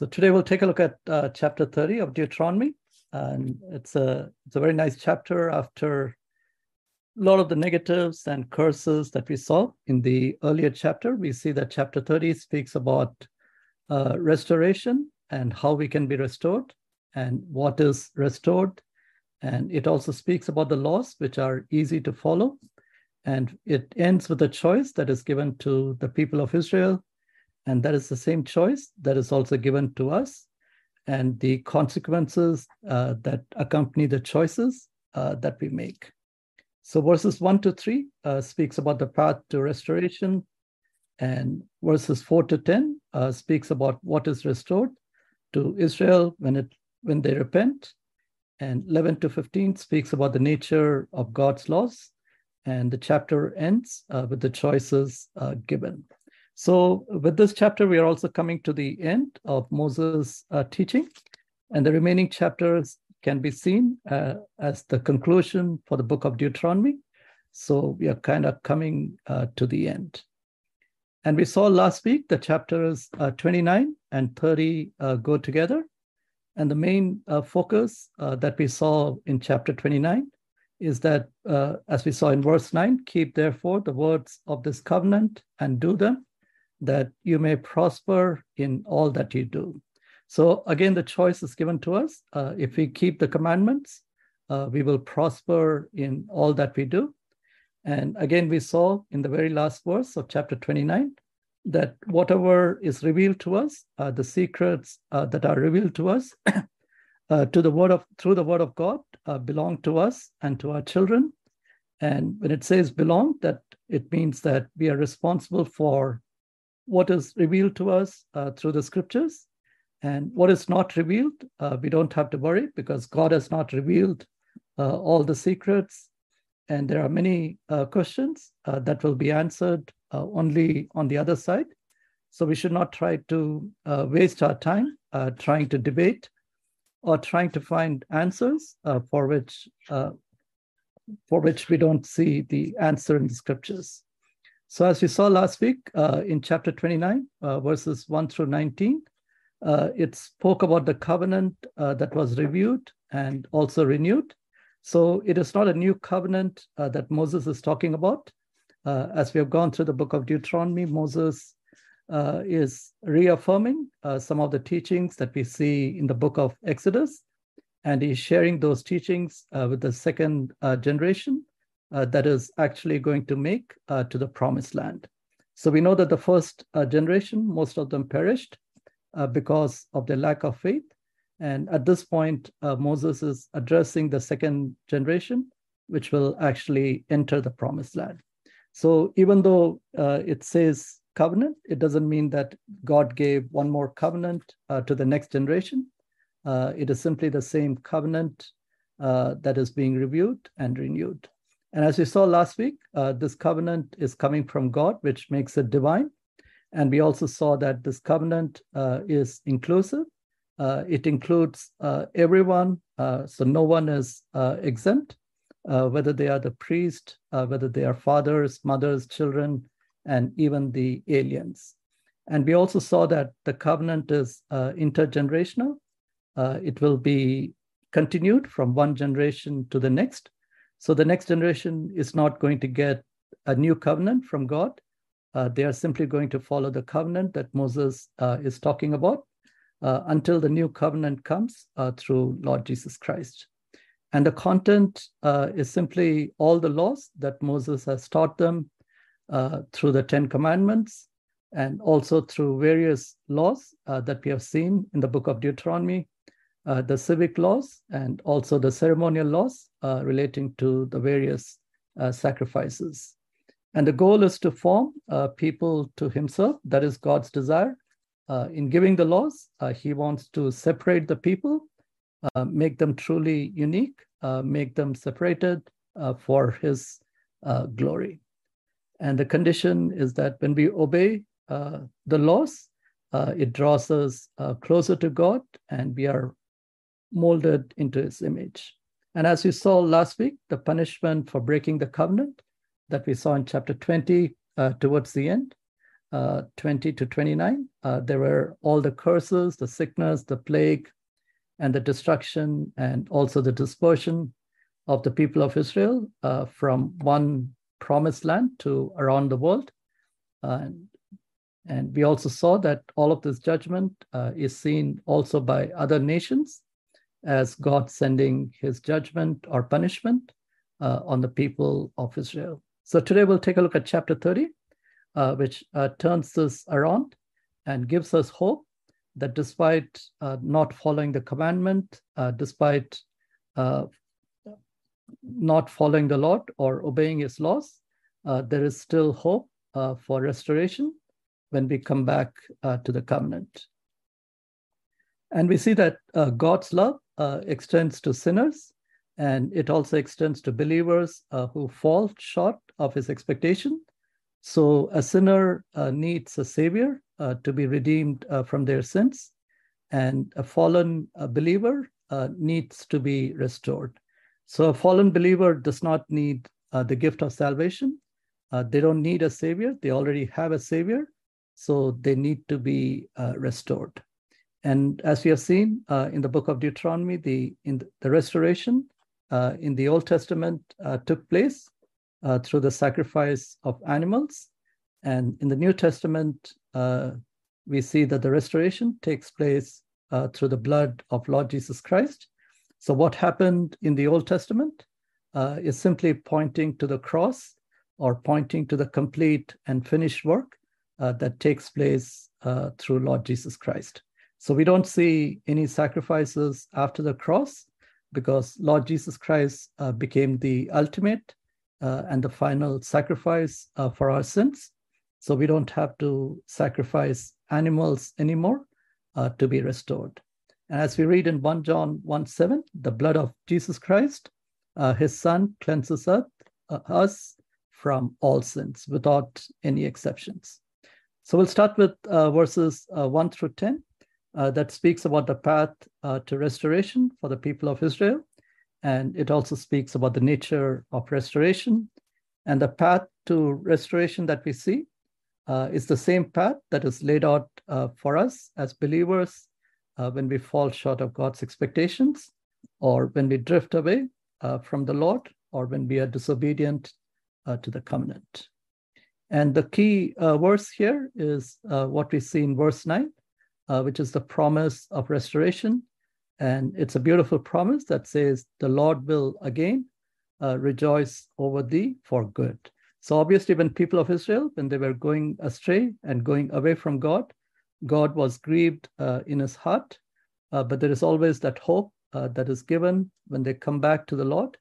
So today we'll take a look at uh, chapter 30 of Deuteronomy. And it's a, it's a very nice chapter after a lot of the negatives and curses that we saw in the earlier chapter. We see that chapter 30 speaks about uh, restoration and how we can be restored and what is restored. And it also speaks about the laws, which are easy to follow. And it ends with a choice that is given to the people of Israel and that is the same choice that is also given to us and the consequences uh, that accompany the choices uh, that we make. So verses 1 to 3 uh, speaks about the path to restoration, and verses 4 to 10 uh, speaks about what is restored to Israel when it when they repent, and 11 to 15 speaks about the nature of God's laws, and the chapter ends uh, with the choices uh, given. So, with this chapter, we are also coming to the end of Moses' uh, teaching, and the remaining chapters can be seen uh, as the conclusion for the book of Deuteronomy. So, we are kind of coming uh, to the end. And we saw last week the chapters uh, 29 and 30 uh, go together. And the main uh, focus that we saw in chapter 29 is that, as we saw in verse 9, keep therefore the words of this covenant and do them that you may prosper in all that you do. So again, the choice is given to us. Uh, if we keep the commandments, uh, we will prosper in all that we do. And again, we saw in the very last verse of chapter 29 that whatever is revealed to us, uh, the secrets uh, that are revealed to us uh, to the word of through the word of God uh, belong to us and to our children. And when it says belong, that it means that we are responsible for what is revealed to us uh, through the scriptures and what is not revealed, uh, we don't have to worry because God has not revealed uh, all the secrets. And there are many uh, questions uh, that will be answered uh, only on the other side. So we should not try to waste our time trying to debate or trying to find answers for which for which we don't see the answer in the scriptures. So, as we saw last week uh, in chapter 29, uh, verses 1 through 19, uh, it spoke about the covenant uh, that was reviewed and also renewed. So, it is not a new covenant uh, that Moses is talking about. Uh, as we have gone through the book of Deuteronomy, Moses is reaffirming some of the teachings that we see in the book of Exodus, and he's sharing those teachings with the second generation uh, that is actually going to make uh, to the promised land. So we know that the first uh, generation, most of them perished uh, because of their lack of faith. And at this point, uh, Moses is addressing the second generation, which will actually enter the promised land. So even though uh, it says covenant, it doesn't mean that God gave one more covenant to the next generation. it is simply the same covenant that is being reviewed and renewed. And as we saw last week, uh, this covenant is coming from God, which makes it divine. And we also saw that this covenant uh, is inclusive. Uh, it includes uh, everyone, uh, so no one is uh, exempt, whether they are the priest, whether they are fathers, mothers, children, and even the aliens. And we also saw that the covenant is intergenerational. it will be continued from one generation to the next. So the next generation is not going to get a new covenant from God. Uh, they are simply going to follow the covenant that Moses uh, is talking about uh, until the new covenant comes uh, through Lord Jesus Christ. And the content uh, is simply all the laws that Moses has taught them uh, through the Ten Commandments and also through various laws that we have seen in the book of Deuteronomy uh, the civic laws and also the ceremonial laws uh, relating to the various uh, sacrifices. And the goal is to form uh, people to himself. That is God's desire. Uh, in giving the laws, uh, he wants to separate the people, make them truly unique, make them separated for his glory. And the condition is that when we obey the laws, it draws us closer to God and we are molded into his image. And as we saw last week, the punishment for breaking the covenant that we saw in chapter 20 uh, towards the end uh, 20 to 29, uh, there were all the curses, the sickness, the plague, and the destruction, and also the dispersion of the people of Israel uh, from one promised land to around the world. and, and we also saw that all of this judgment uh, is seen also by other nations as God sending his judgment or punishment uh, on the people of Israel. So today we'll take a look at chapter 30, uh, which uh, turns this around and gives us hope that despite uh, not following the commandment, uh, despite uh, not following the Lord or obeying his laws, there is still hope for restoration when we come back to the covenant. And we see that God's love extends to sinners and it also extends to believers uh, who fall short of his expectation. So a sinner uh, needs a savior uh, to be redeemed uh, from their sins, and a fallen uh, believer uh, needs to be restored. So a fallen believer does not need the gift of salvation. they don't need a savior. They already have a savior. So they need to be restored. And as we have seen in the book of Deuteronomy, the in the restoration uh, in the Old Testament uh, took place uh, through the sacrifice of animals. And in the New Testament, uh, we see that the restoration takes place uh, through the blood of Lord Jesus Christ. So, what happened in the Old Testament uh, is simply pointing to the cross or pointing to the complete and finished work that takes place through Lord Jesus Christ. So, we don't see any sacrifices after the cross because Lord Jesus Christ uh, became the ultimate uh, and the final sacrifice uh, for our sins. So we don't have to sacrifice animals anymore uh, to be restored. And as we read in 1 John 1 7, the blood of Jesus Christ, uh, his son, cleanses us, uh, us from all sins without any exceptions. So we'll start with verses 1 through 10 uh, that speaks about the path uh, to restoration for the people of Israel. And it also speaks about the nature of restoration. And the path to restoration that we see uh, is the same path that is laid out uh, for us as believers uh, when we fall short of God's expectations, or when we drift away uh, from the Lord, or when we are disobedient to the covenant. And the key verse here is what we see in verse 9 uh, which is the promise of restoration. And it's a beautiful promise that says, The Lord will again uh, rejoice over thee for good. So, obviously, when people of Israel, when they were going astray and going away from God, God was grieved uh, in his heart. Uh, but there is always that hope uh, that is given when they come back to the Lord.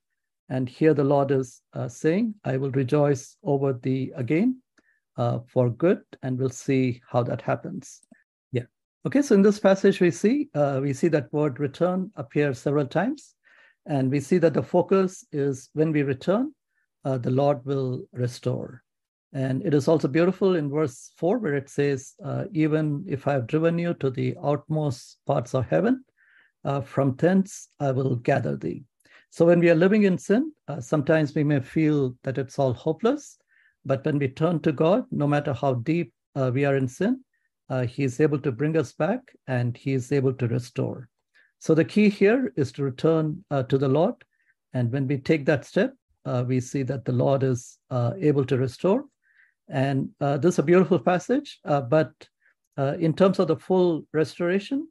And here the Lord is uh, saying, I will rejoice over thee again for good. And we'll see how that happens. Okay, so in this passage we see uh, we see that word return appear several times, and we see that the focus is when we return, uh, the Lord will restore. And it is also beautiful in verse four where it says, uh, "Even if I have driven you to the outmost parts of heaven, uh, from thence I will gather thee." So when we are living in sin, uh, sometimes we may feel that it's all hopeless, but when we turn to God, no matter how deep uh, we are in sin, uh, he is able to bring us back and he is able to restore. So the key here is to return uh, to the Lord. And when we take that step, uh, we see that the Lord is uh, able to restore. And uh, this is a beautiful passage, uh, but in terms of the full restoration,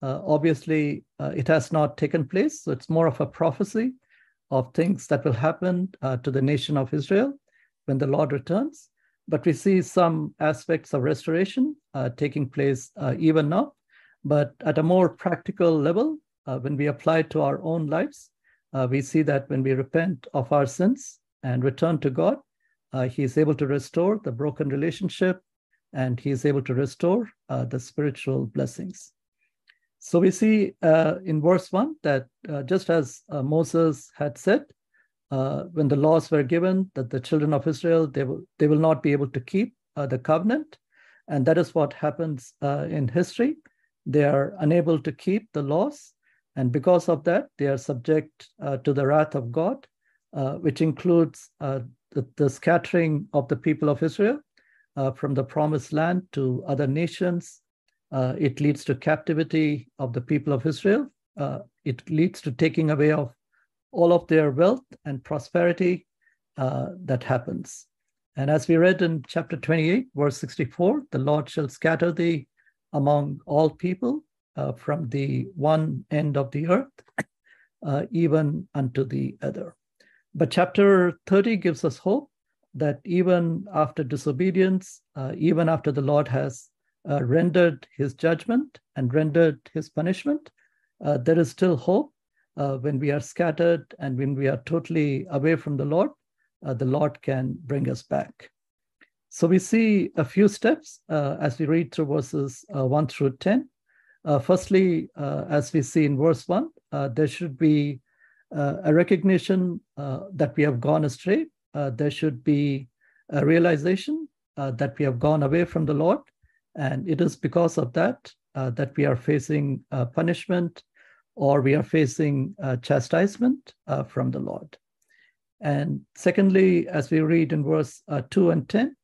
obviously it has not taken place. So it's more of a prophecy of things that will happen to the nation of Israel when the Lord returns. But we see some aspects of restoration uh, taking place uh, even now. But at a more practical level, uh, when we apply it to our own lives, uh, we see that when we repent of our sins and return to God, uh, He is able to restore the broken relationship and He is able to restore uh, the spiritual blessings. So we see in verse 1 that just as Moses had said, uh, when the laws were given that the children of Israel they will they will not be able to keep uh, the covenant, and that is what happens uh, in history. They are unable to keep the laws, and because of that, they are subject uh, to the wrath of God, uh, which includes uh, the, the, scattering of the people of Israel, from the promised land to other nations. It leads to captivity of the people of Israel. It leads to taking away of all of their wealth and prosperity uh, that happens. And as we read in chapter 28, verse 64, the Lord shall scatter thee among all people uh, from the one end of the earth, uh, even unto the other. But chapter 30 gives us hope that even after disobedience, uh, even after the Lord has uh, rendered his judgment and rendered his punishment, uh, there is still hope uh, when we are scattered and when we are totally away from the Lord, uh, the Lord can bring us back. So we see a few steps uh, as we read through verses 1 through 10. firstly, as we see in verse 1, there should be a recognition that we have gone astray uh, there should be a realization uh, that we have gone away from the Lord. And it is because of that uh, that we are facing punishment or we are facing chastisement from the Lord. And secondly, as we read in verse 2 and 10,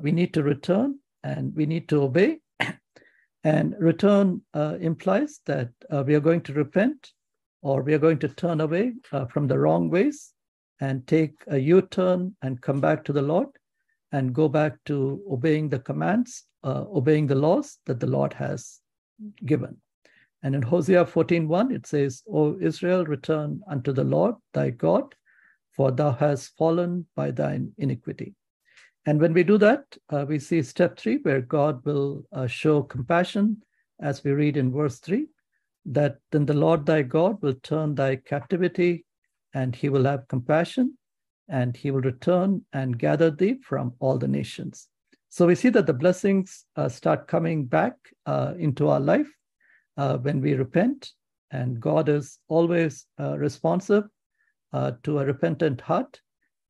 we need to return and we need to obey. and return uh, implies that uh, we are going to repent or we are going to turn away uh, from the wrong ways and take a U turn and come back to the Lord and go back to obeying the commands, uh, obeying the laws that the Lord has given. And in Hosea 14:1, it says, O Israel, return unto the Lord thy God, for thou hast fallen by thine iniquity. And when we do that, uh, we see step three, where God will uh, show compassion, as we read in verse three, that then the Lord thy God will turn thy captivity and he will have compassion and he will return and gather thee from all the nations. So we see that the blessings uh, start coming back uh, into our life uh, when we repent, and God is always uh, responsive uh, to a repentant heart,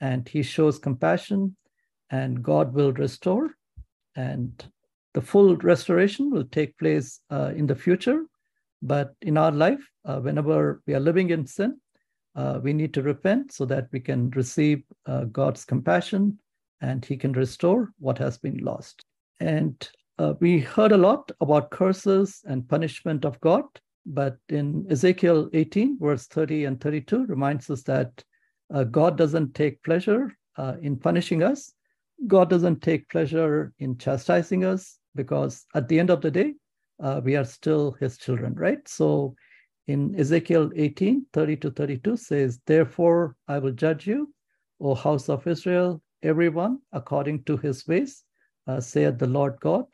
and he shows compassion, and God will restore, and the full restoration will take place uh, in the future. But in our life, whenever we are living in sin, uh, we need to repent so that we can receive uh, God's compassion and He can restore what has been lost. And uh, we heard a lot about curses and punishment of God, but in Ezekiel 18, verse 30 and 32, reminds us that uh, God doesn't take pleasure uh, in punishing us. God doesn't take pleasure in chastising us because at the end of the day, uh, we are still His children, right? So in Ezekiel 18, 30 to 32 says, Therefore I will judge you, O house of Israel, everyone according to his ways, uh, saith the Lord God.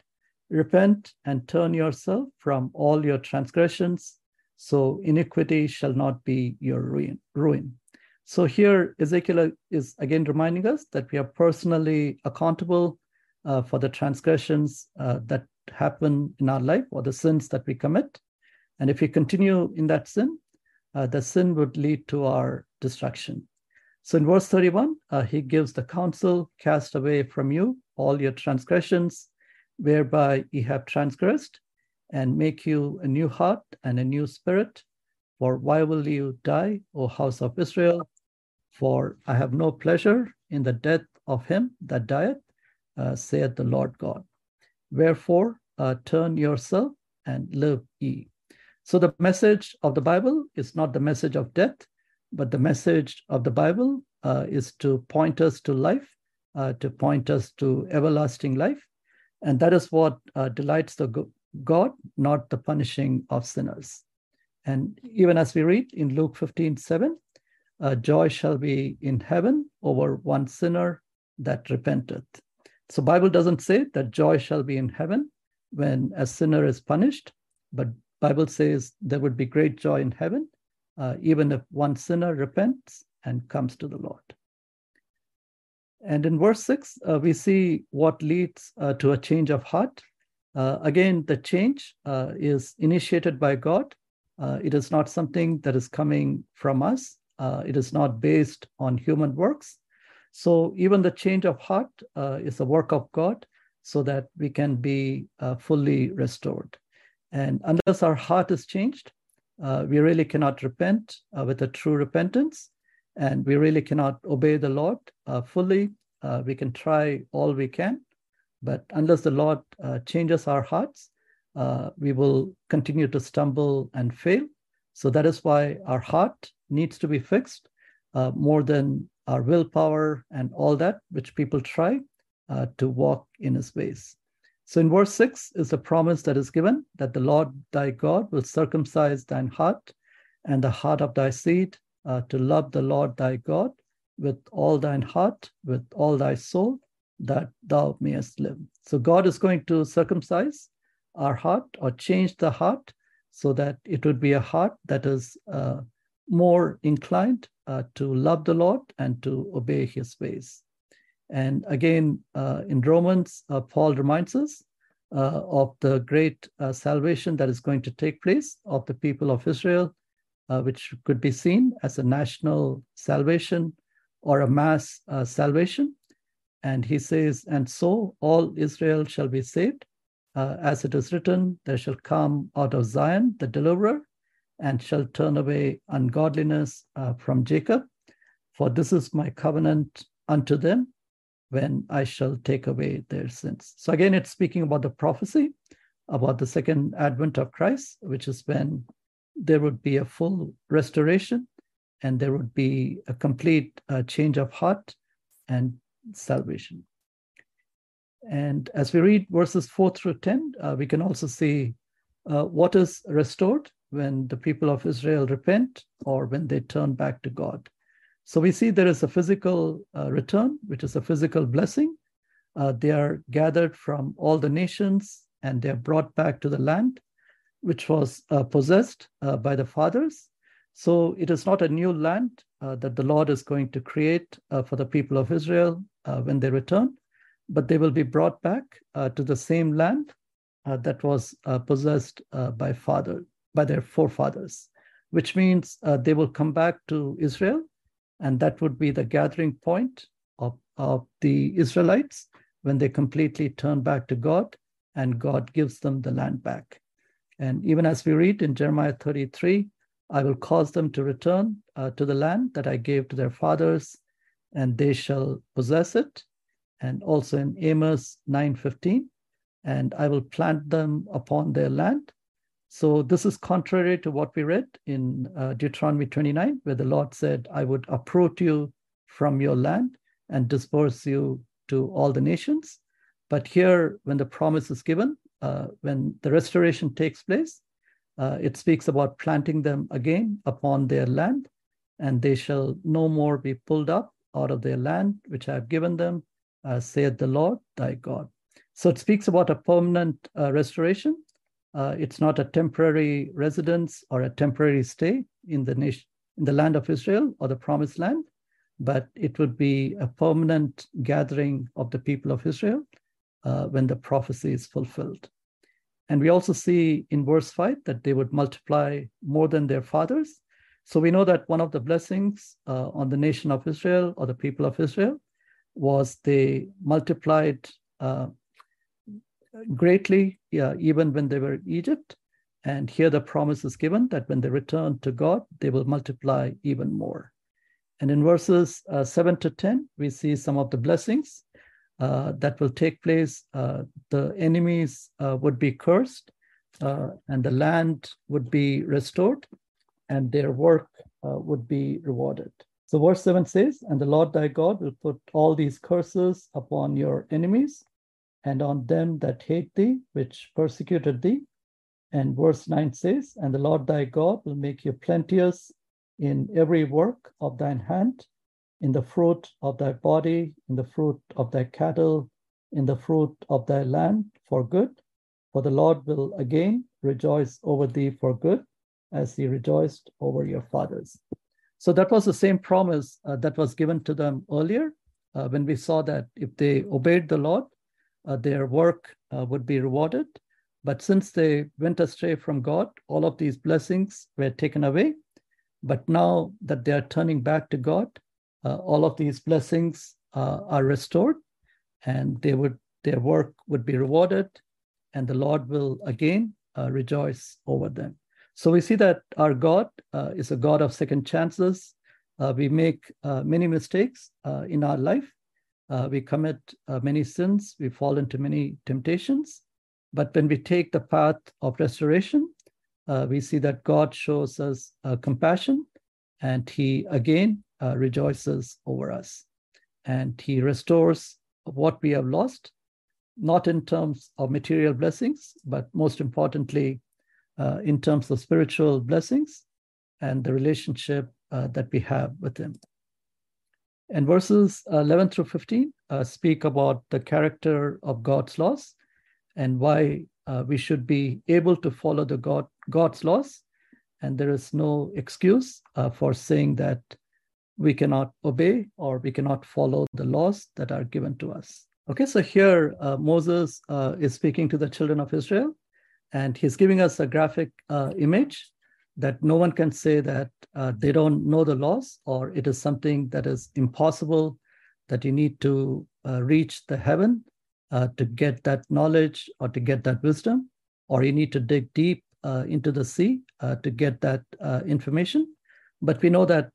Repent and turn yourself from all your transgressions, so iniquity shall not be your ruin. ruin. So here, Ezekiel is again reminding us that we are personally accountable uh, for the transgressions uh, that happen in our life or the sins that we commit. And if we continue in that sin, uh, the sin would lead to our destruction. So in verse 31, uh, he gives the counsel cast away from you all your transgressions, whereby ye have transgressed, and make you a new heart and a new spirit. For why will you die, O house of Israel? For I have no pleasure in the death of him that dieth, uh, saith the Lord God. Wherefore, uh, turn yourself and live ye. So the message of the Bible is not the message of death, but the message of the Bible uh, is to point us to life, uh, to point us to everlasting life. And that is what uh, delights the God, not the punishing of sinners. And even as we read in Luke 15 7, uh, joy shall be in heaven over one sinner that repenteth. So Bible doesn't say that joy shall be in heaven when a sinner is punished, but Bible says there would be great joy in heaven, uh, even if one sinner repents and comes to the Lord. And in verse 6, uh, we see what leads uh, to a change of heart. Uh, again, the change uh, is initiated by God. Uh, it is not something that is coming from us, it is not based on human works. So, even the change of heart is a work of God so that we can be fully restored. And unless our heart is changed, uh, we really cannot repent uh, with a true repentance. And we really cannot obey the Lord uh, fully. Uh, we can try all we can, But unless the Lord uh, changes our hearts, uh, we will continue to stumble and fail. So that is why our heart needs to be fixed uh, more than our willpower and all that, which people try uh, to walk in his ways. So in verse 6 is a promise that is given that the Lord thy God will circumcise thine heart and the heart of thy seed uh, to love the Lord thy God with all thine heart, with all thy soul, that thou mayest live. So God is going to circumcise our heart or change the heart so that it would be a heart that is uh, more inclined uh, to love the Lord and to obey his ways. And again, uh, in Romans, uh, Paul reminds us uh, of the great uh, salvation that is going to take place of the people of Israel, which could be seen as a national salvation or a mass salvation. And he says, And so all Israel shall be saved. Uh, as it is written, there shall come out of Zion the deliverer, and shall turn away ungodliness uh, from Jacob. For this is my covenant unto them when I shall take away their sins. So again, it's speaking about the prophecy about the second advent of Christ, which is when there would be a full restoration and there would be a complete uh, change of heart and salvation. And as we read verses 4 through 10, uh, we can also see uh, what is restored when the people of Israel repent or when they turn back to God. So we see there is a physical uh, return, which is a physical blessing. Uh, they are gathered from all the nations and they are brought back to the land, which was uh, possessed uh, by the fathers. So it is not a new land that the Lord is going to create for the people of Israel uh, when they return, but they will be brought back uh, to the same land uh, that was possessed by father by their forefathers, which means they will come back to Israel, and that would be the gathering point of, of the Israelites when they completely turn back to God and God gives them the land back. And even as we read in Jeremiah 33, I will cause them to return uh, to the land that I gave to their fathers, and they shall possess it. And also in Amos 9:15, and I will plant them upon their land. So this is contrary to what we read in uh, Deuteronomy 29, where the Lord said, I would uproot you from your land and disperse you to all the nations. But here, when the promise is given, uh, when the restoration takes place, uh, it speaks about planting them again upon their land, and they shall no more be pulled up out of their land, which I have given them, uh, saith the Lord thy God. So it speaks about a permanent uh, restoration. Uh, it's not a temporary residence or a temporary stay in the nation, in the land of Israel or the promised land, but it would be a permanent gathering of the people of Israel uh, when the prophecy is fulfilled. And we also see in verse 5 that they would multiply more than their fathers. So we know that one of the blessings uh, on the nation of Israel or the people of Israel was they multiplied uh, greatly, yeah, even when they were in Egypt. And here the promise is given that when they return to God, they will multiply even more. And in verses uh, 7 to 10, we see some of the blessings uh, that will take place. Uh, the enemies uh, would be cursed, uh, and the land would be restored and their work uh, would be rewarded. So, verse 7 says, And the Lord thy God will put all these curses upon your enemies and on them that hate thee, which persecuted thee. And verse 9 says, And the Lord thy God will make you plenteous in every work of thine hand, in the fruit of thy body, in the fruit of thy cattle, in the fruit of thy land for good. For the Lord will again rejoice over thee for good as he rejoiced over your fathers. So that was the same promise uh, that was given to them earlier uh, when we saw that if they obeyed the Lord, uh, their work uh, would be rewarded. But since they went astray from God, all of these blessings were taken away. But now that they are turning back to God, all of these blessings uh, are restored and they would their work would be rewarded and the Lord will again rejoice over them. So we see that our God uh, is a God of second chances. Uh, we make uh, many mistakes uh, in our life, uh, we commit uh, many sins, we fall into many temptations. But when we take the path of restoration, uh, we see that God shows us uh, compassion and He again uh, rejoices over us. And He restores what we have lost, not in terms of material blessings, but most importantly, uh, in terms of spiritual blessings and the relationship that we have with Him. And verses 11 through 15 uh, speak about the character of God's laws and why uh, we should be able to follow the God, God's laws. And there is no excuse uh, for saying that we cannot obey or we cannot follow the laws that are given to us. Okay, so here uh, Moses uh, is speaking to the children of Israel, and he's giving us a graphic uh, image that no one can say that uh, they don't know the laws or it is something that is impossible that you need to uh, reach the heaven uh, to get that knowledge or to get that wisdom or you need to dig deep into the sea to get that information but we know that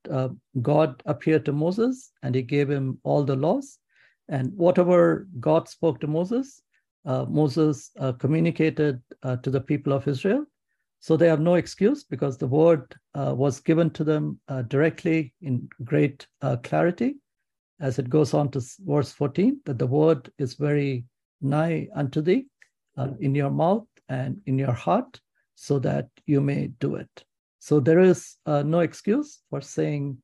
god appeared to moses and he gave him all the laws and whatever god spoke to moses moses communicated to the people of israel so they have no excuse because the word uh, was given to them uh, directly in great uh, clarity. As it goes on to verse 14, that the word is very nigh unto thee uh, in your mouth and in your heart, so that you may do it. So there is uh, no excuse for saying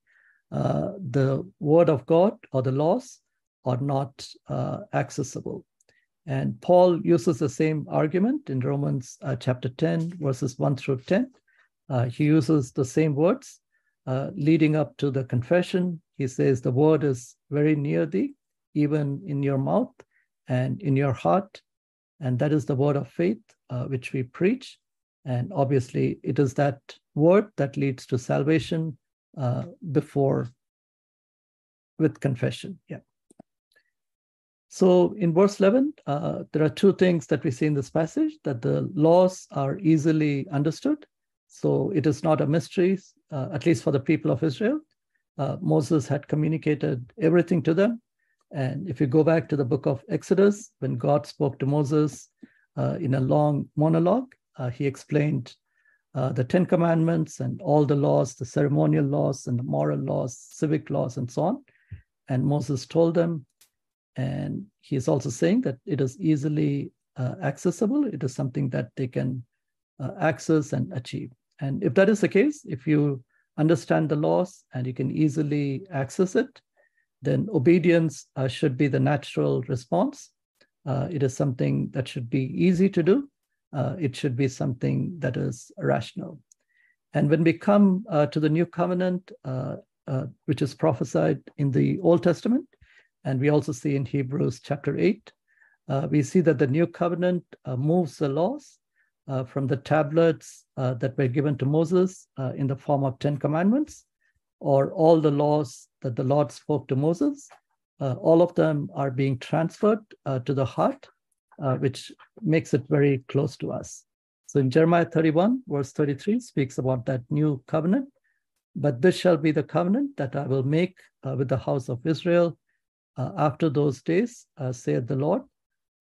uh, the word of God or the laws are not accessible. And Paul uses the same argument in Romans uh, chapter 10, verses 1 through 10. Uh, he uses the same words uh, leading up to the confession. He says, The word is very near thee, even in your mouth and in your heart. And that is the word of faith uh, which we preach. And obviously, it is that word that leads to salvation uh, before with confession. Yeah. So in verse 11, uh, there are two things that we see in this passage that the laws are easily understood. So it is not a mystery, uh, at least for the people of Israel. Uh, Moses had communicated everything to them. And if you go back to the book of Exodus, when God spoke to Moses uh, in a long monologue, uh, he explained uh, the Ten Commandments and all the laws, the ceremonial laws and the moral laws, civic laws, and so on. And Moses told them and he is also saying that it is easily uh, accessible. It is something that they can uh, access and achieve. And if that is the case, if you understand the laws and you can easily access it, then obedience uh, should be the natural response. Uh, it is something that should be easy to do. Uh, it should be something that is rational. And when we come uh, to the new covenant, which is prophesied in the Old Testament, and we also see in Hebrews chapter 8, uh, we see that the new covenant uh, moves the laws uh, from the tablets uh, that were given to Moses uh, in the form of 10 commandments, or all the laws that the Lord spoke to Moses. Uh, all of them are being transferred to the heart, which makes it very close to us. So in Jeremiah 31, verse 33, speaks about that new covenant. But this shall be the covenant that I will make with the house of Israel uh, after those days, uh, saith the Lord,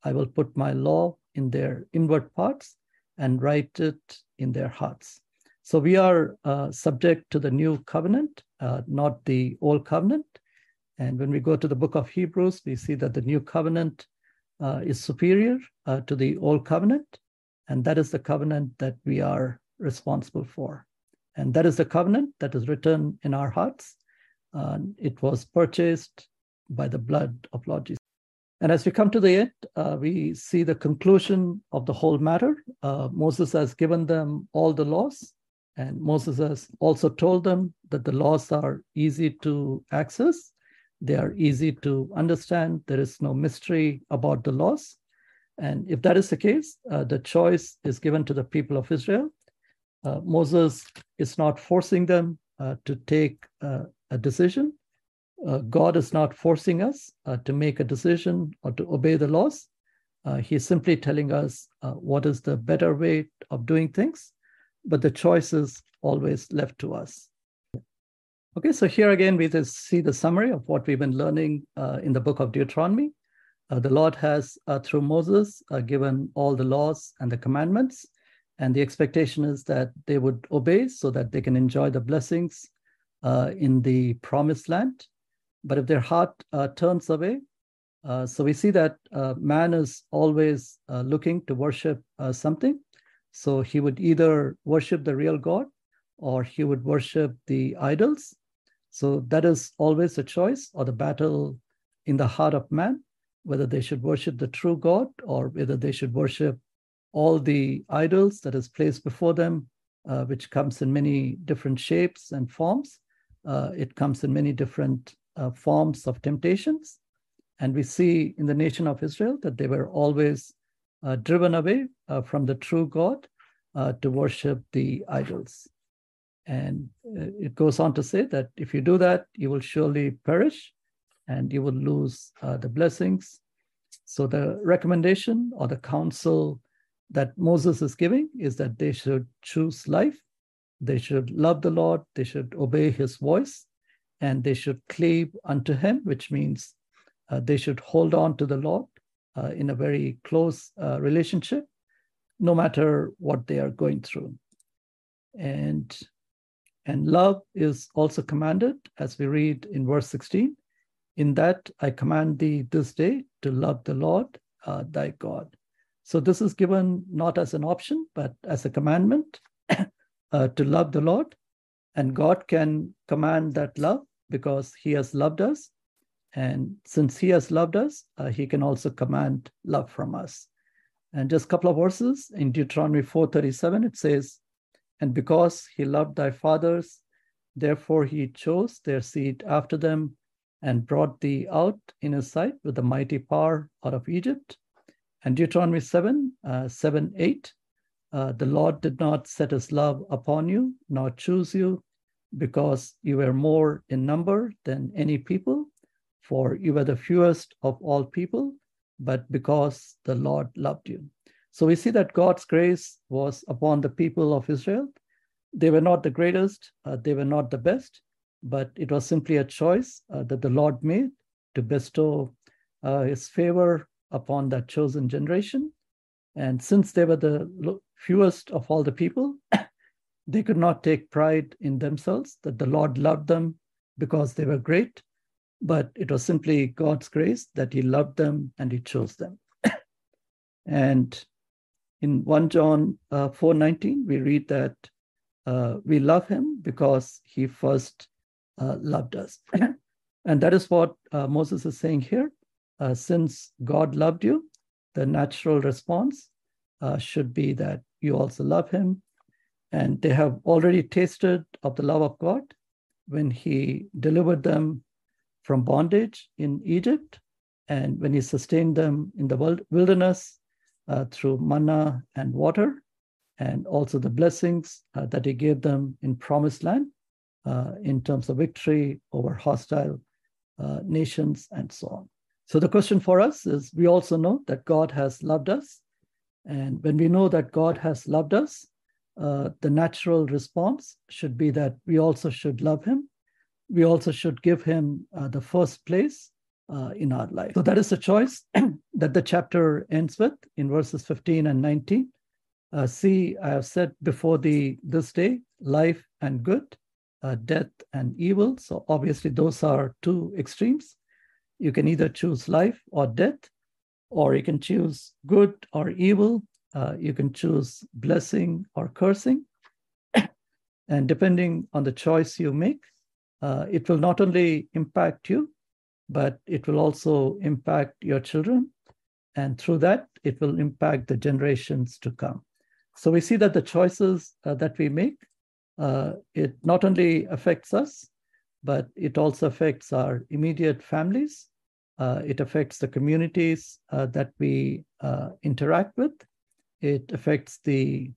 I will put my law in their inward parts and write it in their hearts. So we are uh, subject to the new covenant, uh, not the old covenant. And when we go to the book of Hebrews, we see that the new covenant uh, is superior uh, to the old covenant. And that is the covenant that we are responsible for. And that is the covenant that is written in our hearts. it was purchased by the blood of Lord Jesus. And as we come to the end, uh, we see the conclusion of the whole matter. Uh, Moses has given them all the laws, and Moses has also told them that the laws are easy to access, they are easy to understand. There is no mystery about the laws. And if that is the case, uh, the choice is given to the people of Israel. Uh, Moses is not forcing them uh, to take uh, a decision uh, God is not forcing us uh, to make a decision or to obey the laws. He's simply telling us what is the better way of doing things, but the choice is always left to us. Okay, so here again, we just see the summary of what we've been learning uh, in the book of Deuteronomy. Uh, the Lord has, uh, through Moses, uh, given all the laws and the commandments, and the expectation is that they would obey so that they can enjoy the blessings uh, in the promised land. But if their heart uh, turns away, so we see that man is always looking to worship something. So he would either worship the real God or he would worship the idols. So that is always a choice or the battle in the heart of man, whether they should worship the true God or whether they should worship all the idols that is placed before them, uh, which comes in many different shapes and forms. Uh, it comes in many different uh, forms of temptations. And we see in the nation of Israel that they were always uh, driven away uh, from the true God uh, to worship the idols. And uh, it goes on to say that if you do that, you will surely perish and you will lose uh, the blessings. So, the recommendation or the counsel that Moses is giving is that they should choose life, they should love the Lord, they should obey his voice, and they should cleave unto him, which means uh, they should hold on to the Lord uh, in a very close uh, relationship, no matter what they are going through. And and love is also commanded, as we read in verse 16. In that I command thee this day to love the Lord uh, thy God. So this is given not as an option, but as a commandment uh, to love the Lord. And God can command that love because he has loved us. And since he has loved us, uh, he can also command love from us. And just a couple of verses in Deuteronomy 4:37, it says, and because he loved thy fathers, therefore he chose their seed after them and brought thee out in his sight with a mighty power out of Egypt. And Deuteronomy 7, uh, 7, 8, uh, the Lord did not set his love upon you, nor choose you, because you were more in number than any people, for you were the fewest of all people, but because the Lord loved you. So we see that God's grace was upon the people of Israel. They were not the greatest, uh, they were not the best, but it was simply a choice uh, that the Lord made to bestow uh, his favor upon that chosen generation. And since they were the fewest of all the people, they could not take pride in themselves that the Lord loved them because they were great, but it was simply God's grace that He loved them and He chose them. and in 1 John uh, 4:19, we read that uh, we love him because he first uh, loved us. and that is what uh, Moses is saying here. Uh, since God loved you, the natural response uh, should be that you also love him. And they have already tasted of the love of God when he delivered them from bondage in Egypt and when he sustained them in the wilderness uh, through manna and water, and also the blessings uh, that he gave them in promised land uh, in terms of victory over hostile uh, nations and so on. So the question for us is we also know that God has loved us. And when we know that God has loved us, uh, the natural response should be that we also should love him. We also should give him uh, the first place uh, in our life. So that is the choice that the chapter ends with in verses 15 and 19. Uh, see, I have said before the this day, life and good, uh, death and evil. So obviously, those are two extremes. You can either choose life or death, or you can choose good or evil. Uh, you can choose blessing or cursing. and depending on the choice you make, uh, it will not only impact you, but it will also impact your children. And through that, it will impact the generations to come. So we see that the choices uh, that we make, uh, it not only affects us, but it also affects our immediate families. Uh, it affects the communities uh, that we uh, interact with. It affects the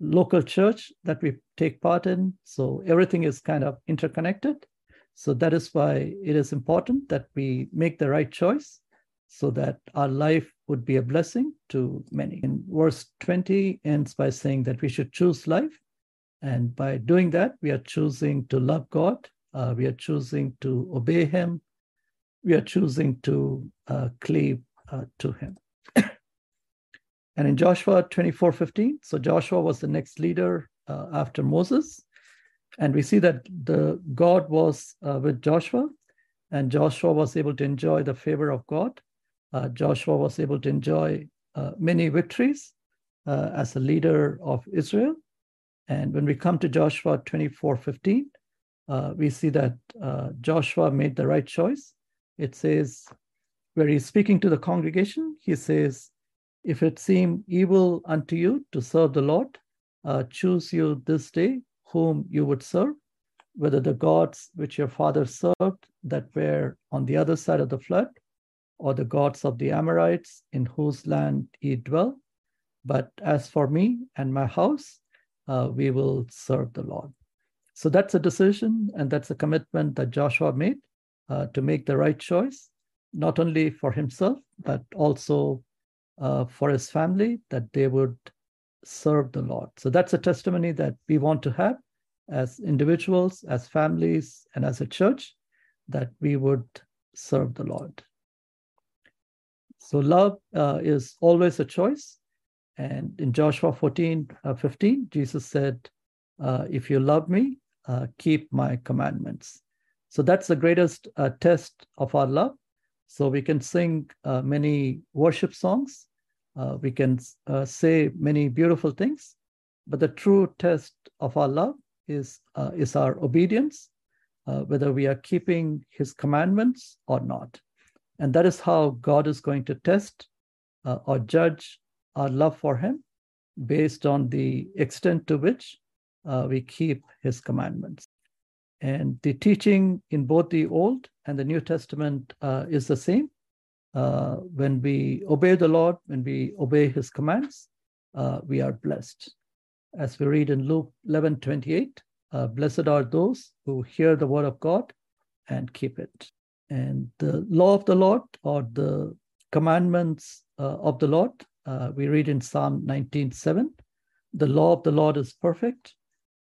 local church that we take part in. So everything is kind of interconnected. So that is why it is important that we make the right choice so that our life would be a blessing to many. In verse 20 ends by saying that we should choose life. And by doing that, we are choosing to love God Uh, we are choosing to obey him. We are choosing to uh, cleave uh, to him. and in Joshua 24 15, so Joshua was the next leader uh, after Moses. And we see that the God was uh, with Joshua, and Joshua was able to enjoy the favor of God. Uh, Joshua was able to enjoy many victories as a leader of Israel. And when we come to Joshua 24 15, uh, we see that uh, Joshua made the right choice. It says, where he's speaking to the congregation, he says, If it seem evil unto you to serve the Lord, uh, choose you this day whom you would serve, whether the gods which your father served that were on the other side of the flood, or the gods of the Amorites in whose land ye dwell. But as for me and my house, uh, we will serve the Lord. So that's a decision and that's a commitment that Joshua made uh, to make the right choice, not only for himself, but also uh, for his family, that they would serve the Lord. So that's a testimony that we want to have as individuals, as families, and as a church, that we would serve the Lord. So love uh, is always a choice. And in Joshua 14, uh, 15, Jesus said, uh, If you love me, uh, keep my commandments. So that's the greatest uh, test of our love. So we can sing uh, many worship songs, uh, we can say many beautiful things, but the true test of our love is, is our obedience, whether we are keeping his commandments or not. And that is how God is going to test or judge our love for Him based on the extent to which uh, we keep His commandments. And the teaching in both the Old and the New Testament uh, is the same. Uh, when we obey the Lord, when we obey His commands, uh, we are blessed. As we read in Luke 11 28, uh, blessed are those who hear the word of God and keep it. And the law of the Lord or the commandments uh, of the Lord uh, we read in Psalm 19:7, "The law of the Lord is perfect,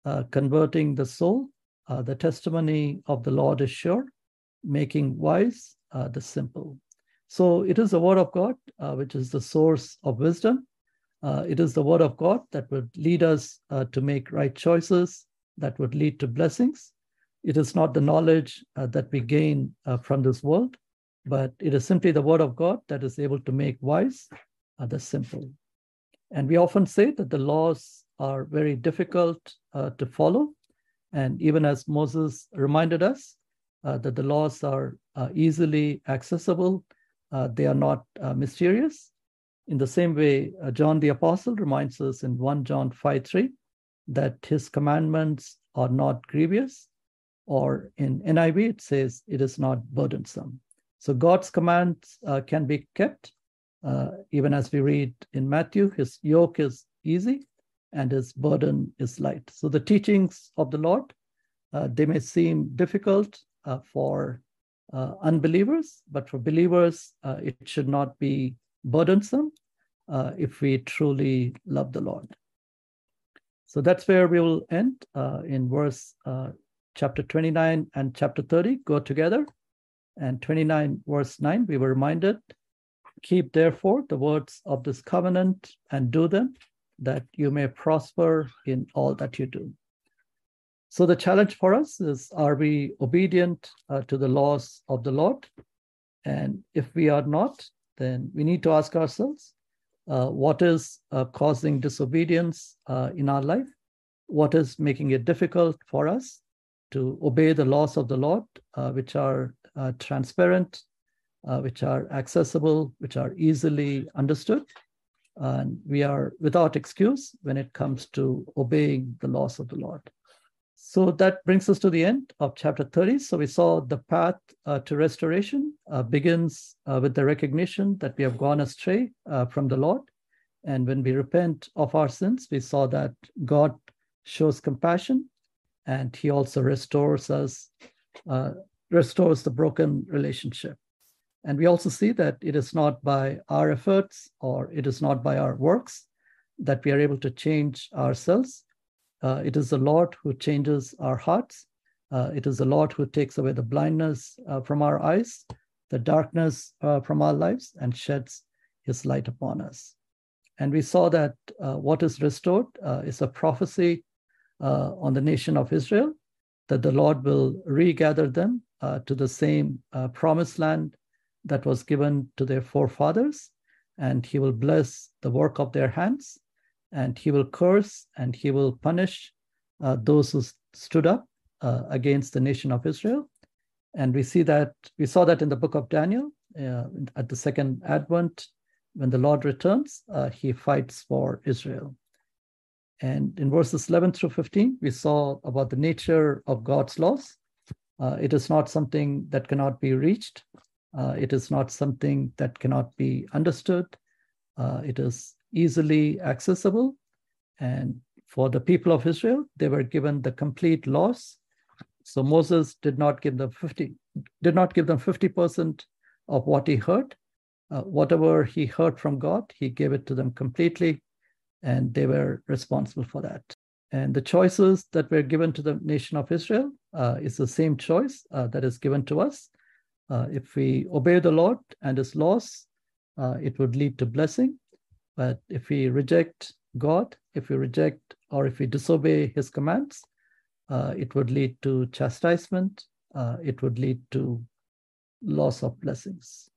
uh, converting the soul. The testimony of the Lord is sure, making wise the simple." So it is the word of God, uh, which is the source of wisdom. Uh, it is the word of God that would lead us to make right choices, that would lead to blessings. It is not the knowledge that we gain from this world, but it is simply the word of God that is able to make wise are the simple. And we often say that the laws are very difficult uh, to follow. And even as Moses reminded us uh, that the laws are uh, easily accessible, uh, they are not uh, mysterious. In the same way, uh, John the Apostle reminds us in 1 John 5 3 that his commandments are not grievous, or in NIV, it says it is not burdensome. So God's commands can be kept uh, even as we read in Matthew, his yoke is easy and his burden is light. So the teachings of the Lord, uh, they may seem difficult uh, for uh, unbelievers, but for believers, uh, it should not be burdensome uh, if we truly love the Lord. So that's where we will end in verse chapter 29 and chapter 30 go together. And 29, verse 9, we were reminded Keep therefore the words of this covenant and do them, that you may prosper in all that you do. So, the challenge for us is are we obedient uh, to the laws of the Lord? And if we are not, then we need to ask ourselves uh, what is uh, causing disobedience uh, in our life? What is making it difficult for us to obey the laws of the Lord, uh, which are uh, transparent which are accessible, which are easily understood. And we are without excuse when it comes to obeying the laws of the Lord. So that brings us to the end of chapter 30. So we saw the path uh, to restoration uh, begins uh, with the recognition that we have gone astray uh, from the Lord. And when we repent of our sins, we saw that God shows compassion and he also restores us, uh, restores the broken relationship. And we also see that it is not by our efforts or it is not by our works that we are able to change ourselves. Uh, it is the Lord who changes our hearts. Uh, it is the Lord who takes away the blindness uh, from our eyes, the darkness uh, from our lives, and sheds his light upon us. And we saw that uh, what is restored uh, is a prophecy on the nation of Israel that the Lord will regather them to the same promised land that was given to their forefathers, and he will bless the work of their hands, and he will curse and he will punish those who stood up uh, against the nation of Israel. And we see that we saw that in the book of Daniel uh, at the second advent, when the Lord returns, uh, he fights for Israel. And in verses 11 through 15, we saw about the nature of God's laws. Uh, it is not something that cannot be reached. Uh, it is not something that cannot be understood. Uh, it is easily accessible. And for the people of Israel, they were given the complete laws so Moses did not give them 50, did not give them 50% of what he heard. Uh, whatever he heard from God, he gave it to them completely, and they were responsible for that. And the choices that were given to the nation of Israel uh, is the same choice uh, that is given to us. Uh, if we obey the Lord and his laws, uh, it would lead to blessing. But if we reject God, if we reject or if we disobey his commands, uh, it would lead to chastisement, uh, it would lead to loss of blessings.